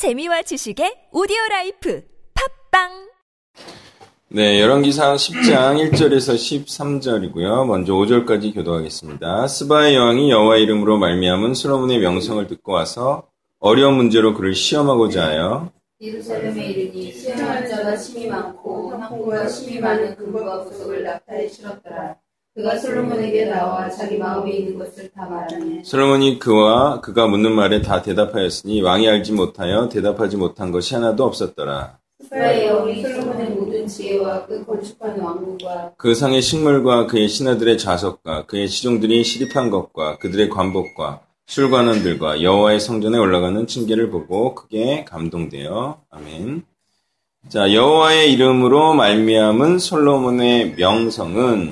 재미와 지식의 오디오 라이프 팟빵 네, 열왕기상 10장 1절에서 13절이고요. 먼저 5절까지 교도하겠습니다. 스바의 여왕이 여호와 이름으로 말미암은 솔로몬의 명성을 듣고 와서 어려운 문제로 그를 시험하고자 하여 예루살렘에 이르니 수행하는 자가 심히 많고 향품과 심히 많은 금과 보석을 낙타에 실었더라. 그가 솔로몬에게 나아와 자기 마음에 있는 것을 다 말하니 솔로몬이 그와 그가 묻는 말에 다 대답하였으니 왕이 알지 못하여 대답하지 못한 것이 하나도 없었더라. 솔로몬의 모든 지혜와 그 왕국과 그 상의 식물과 그의 신하들의 좌석과 그의 시종들이 시립한 것과 그들의 관복과 술관원들과 여호와의 성전에 올라가는 층계를 보고 크게 감동되어 아멘. 자 여호와의 이름으로 말미암은 솔로몬의 명성은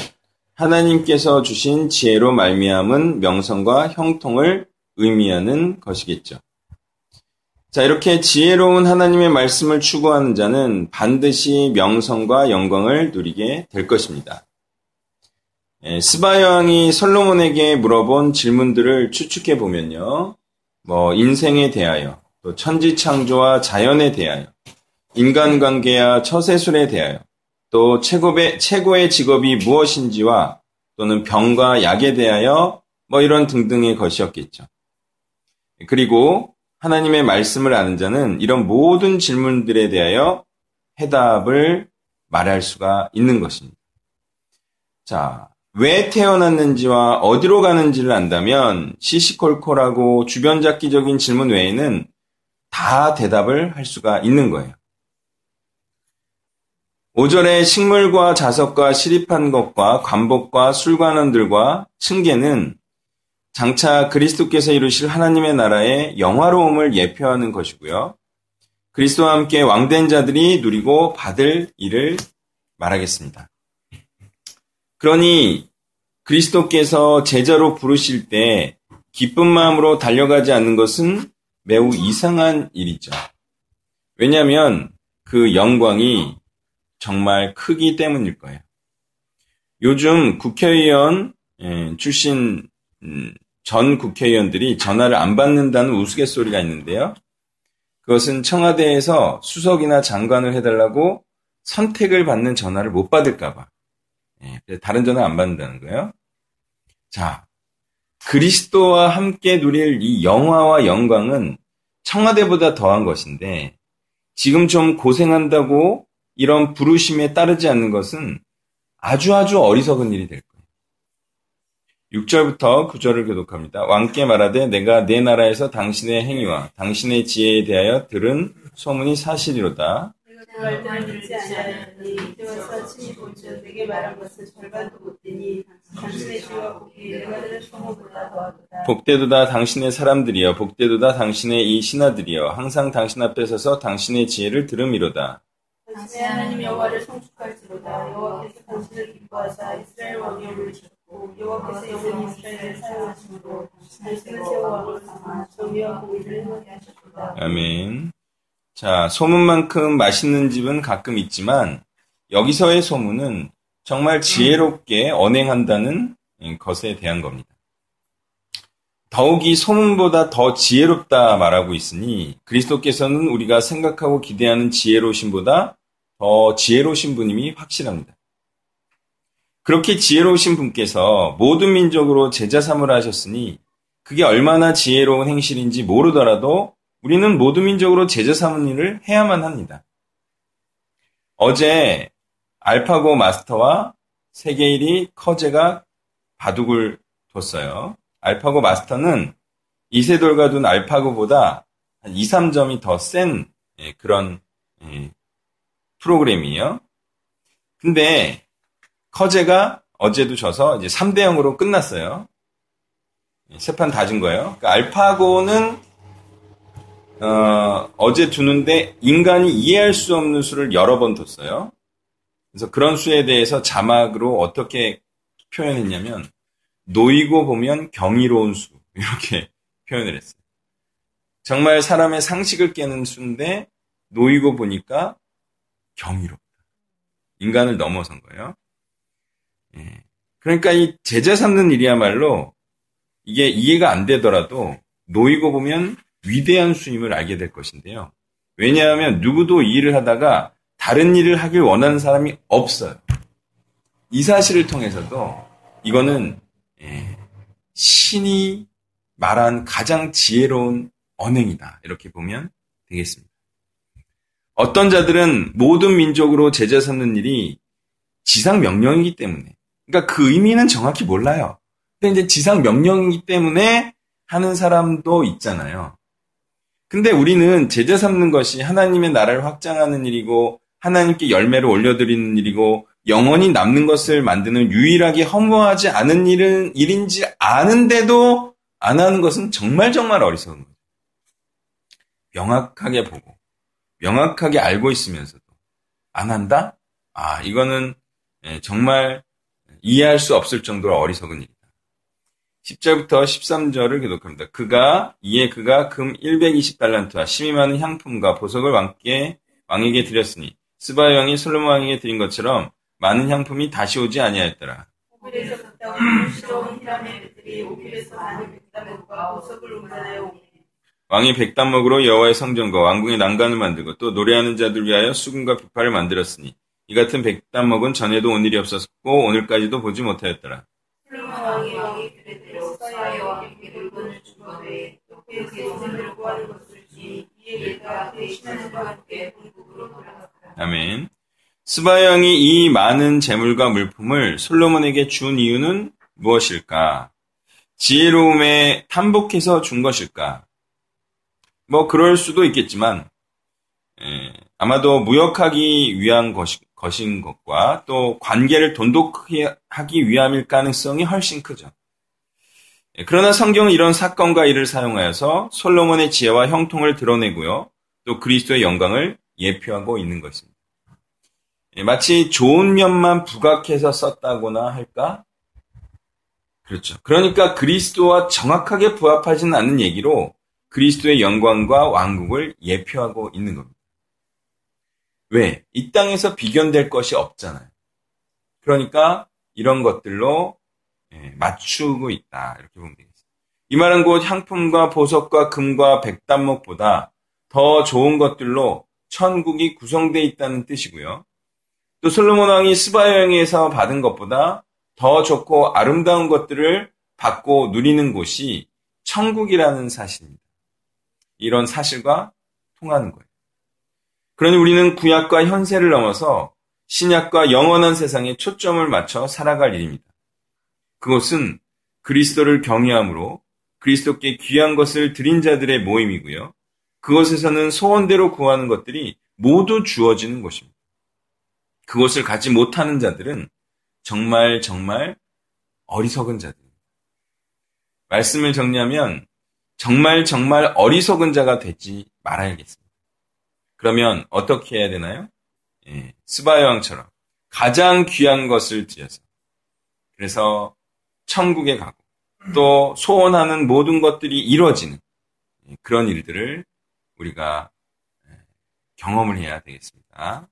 하나님께서 주신 지혜로 말미암은 명성과 형통을 의미하는 것이겠죠. 자, 이렇게 지혜로운 하나님의 말씀을 추구하는 자는 반드시 명성과 영광을 누리게 될 것입니다. 예, 스바 여왕이 솔로몬에게 물어본 질문들을 추측해 보면요. 뭐 인생에 대하여, 또 천지 창조와 자연에 대하여, 인간관계와 처세술에 대하여, 또 최고의, 최고의 직업이 무엇인지와 또는 병과 약에 대하여 뭐 이런 등등의 것이었겠죠. 그리고 하나님의 말씀을 아는 자는 이런 모든 질문들에 대하여 해답을 말할 수가 있는 것입니다. 자, 왜 태어났는지와 어디로 가는지를 안다면 시시콜콜하고 주변잡기적인 질문 외에는 다 대답을 할 수가 있는 거예요. 5절에 식물과 자석과 시립한 것과 관복과 술관원들과 층계는 장차 그리스도께서 이루실 하나님의 나라의 영화로움을 예표하는 것이고요. 그리스도와 함께 왕된 자들이 누리고 받을 일을 말하겠습니다. 그러니 그리스도께서 제자로 부르실 때 기쁜 마음으로 달려가지 않는 것은 매우 이상한 일이죠. 왜냐하면 그 영광이 정말 크기 때문일 거예요. 요즘 국회의원 예, 출신 음, 전 국회의원들이 전화를 안 받는다는 우스갯소리가 있는데요. 그것은 청와대에서 수석이나 장관을 해달라고 선택을 받는 전화를 못 받을까봐. 예, 다른 전화 안 받는다는 거예요. 자, 그리스도와 함께 누릴 이 영화와 영광은 청와대보다 더한 것인데, 지금 좀 고생한다고 이런 부르심에 따르지 않는 것은 아주 아주 어리석은 일이 될 거예요. 6절부터 9절을 교독합니다. 왕께 말하되 내가 내 나라에서 당신의 행위와 당신의 지혜에 대하여 들은 소문이 사실이로다. 못 되니 당신의 사람들이여 복되도다 당신의 이 신하들이여 항상 당신 앞에 서서 당신의 지혜를 들음이로다. 당신의 하나님 여호와를 송축할지로다 여호와께서 당신을 기뻐하사 이스라엘 왕이 오르셨고 여호와께서 영원히 이스라엘을 사용하심으로 당신을 세워 왕을 삼아 정의와 공의를 행하게 하셨도다. 아멘. 자, 소문만큼 맛있는 집은 가끔 있지만 여기서의 소문은 정말 지혜롭게 언행한다는 것에 대한 겁니다. 더욱이 소문보다 더 지혜롭다 말하고 있으니 그리스도께서는 우리가 생각하고 기대하는 지혜로우심보다 더 지혜로우신 분임이 확실합니다. 그렇게 지혜로우신 분께서 모든 민족으로 제자 삼으라 하셨으니 그게 얼마나 지혜로운 행실인지 모르더라도 우리는 모든 민족으로 제자 삼은 일을 해야만 합니다. 어제 알파고 마스터와 세계 1위 커제가 바둑을 뒀어요. 알파고 마스터는 이세돌과 둔 알파고보다 한 2, 3점이 더 센 그런 예, 프로그램이에요. 근데 커제가 어제도 져서 이제 3대 0으로 끝났어요. 세 판 다진 거예요. 그러니까 알파고는 어, 제 두는데 인간이 이해할 수 없는 수를 여러 번 뒀어요. 그래서 그런 수에 대해서 자막으로 어떻게 표현했냐면 놓이고 보면 경이로운 수 이렇게 표현을 했어요. 정말 사람의 상식을 깨는 수인데 놓이고 보니까 경이롭다. 인간을 넘어선 거예요. 예. 그러니까 이 제자 삼는 일이야말로 이게 이해가 안 되더라도 놓이고 보면 위대한 수임을 알게 될 것인데요. 왜냐하면 누구도 이 일을 하다가 다른 일을 하길 원하는 사람이 없어요. 이 사실을 통해서도 이거는 예, 신이 말한 가장 지혜로운 언행이다. 이렇게 보면 되겠습니다. 어떤 자들은 모든 민족으로 제자 삼는 일이 지상 명령이기 때문에, 그러니까 그 의미는 정확히 몰라요. 근데 이제 지상 명령이기 때문에 하는 사람도 있잖아요. 근데 우리는 제자 삼는 것이 하나님의 나라를 확장하는 일이고, 하나님께 열매를 올려드리는 일이고, 영원히 남는 것을 만드는 유일하게 허무하지 않은 일은 일인지 아는데도 안 하는 것은 정말 정말 어리석은 거죠. 명확하게 보고 명확하게 알고 있으면서도 안 한다? 아, 이거는 예, 정말 이해할 수 없을 정도로 어리석은 일이다. 10절부터 13절을 기록합니다. 그가 이에 그가 금 120달란트와 심이 많은 향품과 보석을 왕께 왕에게 드렸으니 스바 왕이 솔로몬 왕에게 드린 것처럼 많은 향품이 다시 오지 아니하였더라. 오길에서 갔다 온 시러운 히람의 배들이 오길에서 많은 백담과 보석을 오니 왕이 백단목으로 여호와의 성전과 왕궁의 난간을 만들고 또 노래하는 자들 위하여 수금과 비파를 만들었으니 이 같은 백단목은 전에도 온 일이 없었고 오늘까지도 보지 못하였더라. 아멘. 스바 왕이 이 많은 재물과 물품을 솔로몬에게 준 이유는 무엇일까? 지혜로움에 탐복해서 준 것일까? 뭐 그럴 수도 있겠지만 에, 아마도 무역하기 위한 것이, 것인 것과 또 관계를 돈독하기 위함일 가능성이 훨씬 크죠. 예, 그러나 성경은 이런 사건과 일을 사용하여서 솔로몬의 지혜와 형통을 드러내고요. 또 그리스도의 영광을 예표하고 있는 것입니다. 예, 마치 좋은 면만 부각해서 썼다거나 할까? 그렇죠. 그러니까 그리스도와 정확하게 부합하지는 않는 얘기로 그리스도의 영광과 왕국을 예표하고 있는 겁니다. 왜? 이 땅에서 비견될 것이 없잖아요. 그러니까 이런 것들로 예, 맞추고 있다. 이렇게 보면 되겠습니다. 이 말은 곧 향품과 보석과 금과 백단목보다 더 좋은 것들로 천국이 구성되어 있다는 뜻이고요. 또 솔로몬 왕이 스바 여행에서 받은 것보다 더 좋고 아름다운 것들을 받고 누리는 곳이 천국이라는 사실입니다. 이런 사실과 통하는 거예요. 그러니 우리는 구약과 현세를 넘어서 신약과 영원한 세상에 초점을 맞춰 살아갈 일입니다. 그것은 그리스도를 경외함으로 그리스도께 귀한 것을 드린 자들의 모임이고요. 그것에서는 소원대로 구하는 것들이 모두 주어지는 것입니다. 그것을 갖지 못하는 자들은 정말 정말 어리석은 자들입니다. 말씀을 정리하면 정말 정말 어리석은 자가 되지 말아야겠습니다. 그러면 어떻게 해야 되나요? 예, 스바의 왕처럼 가장 귀한 것을 드려서 그래서 천국에 가고 또 소원하는 모든 것들이 이루어지는 그런 일들을 우리가 경험을 해야 되겠습니다.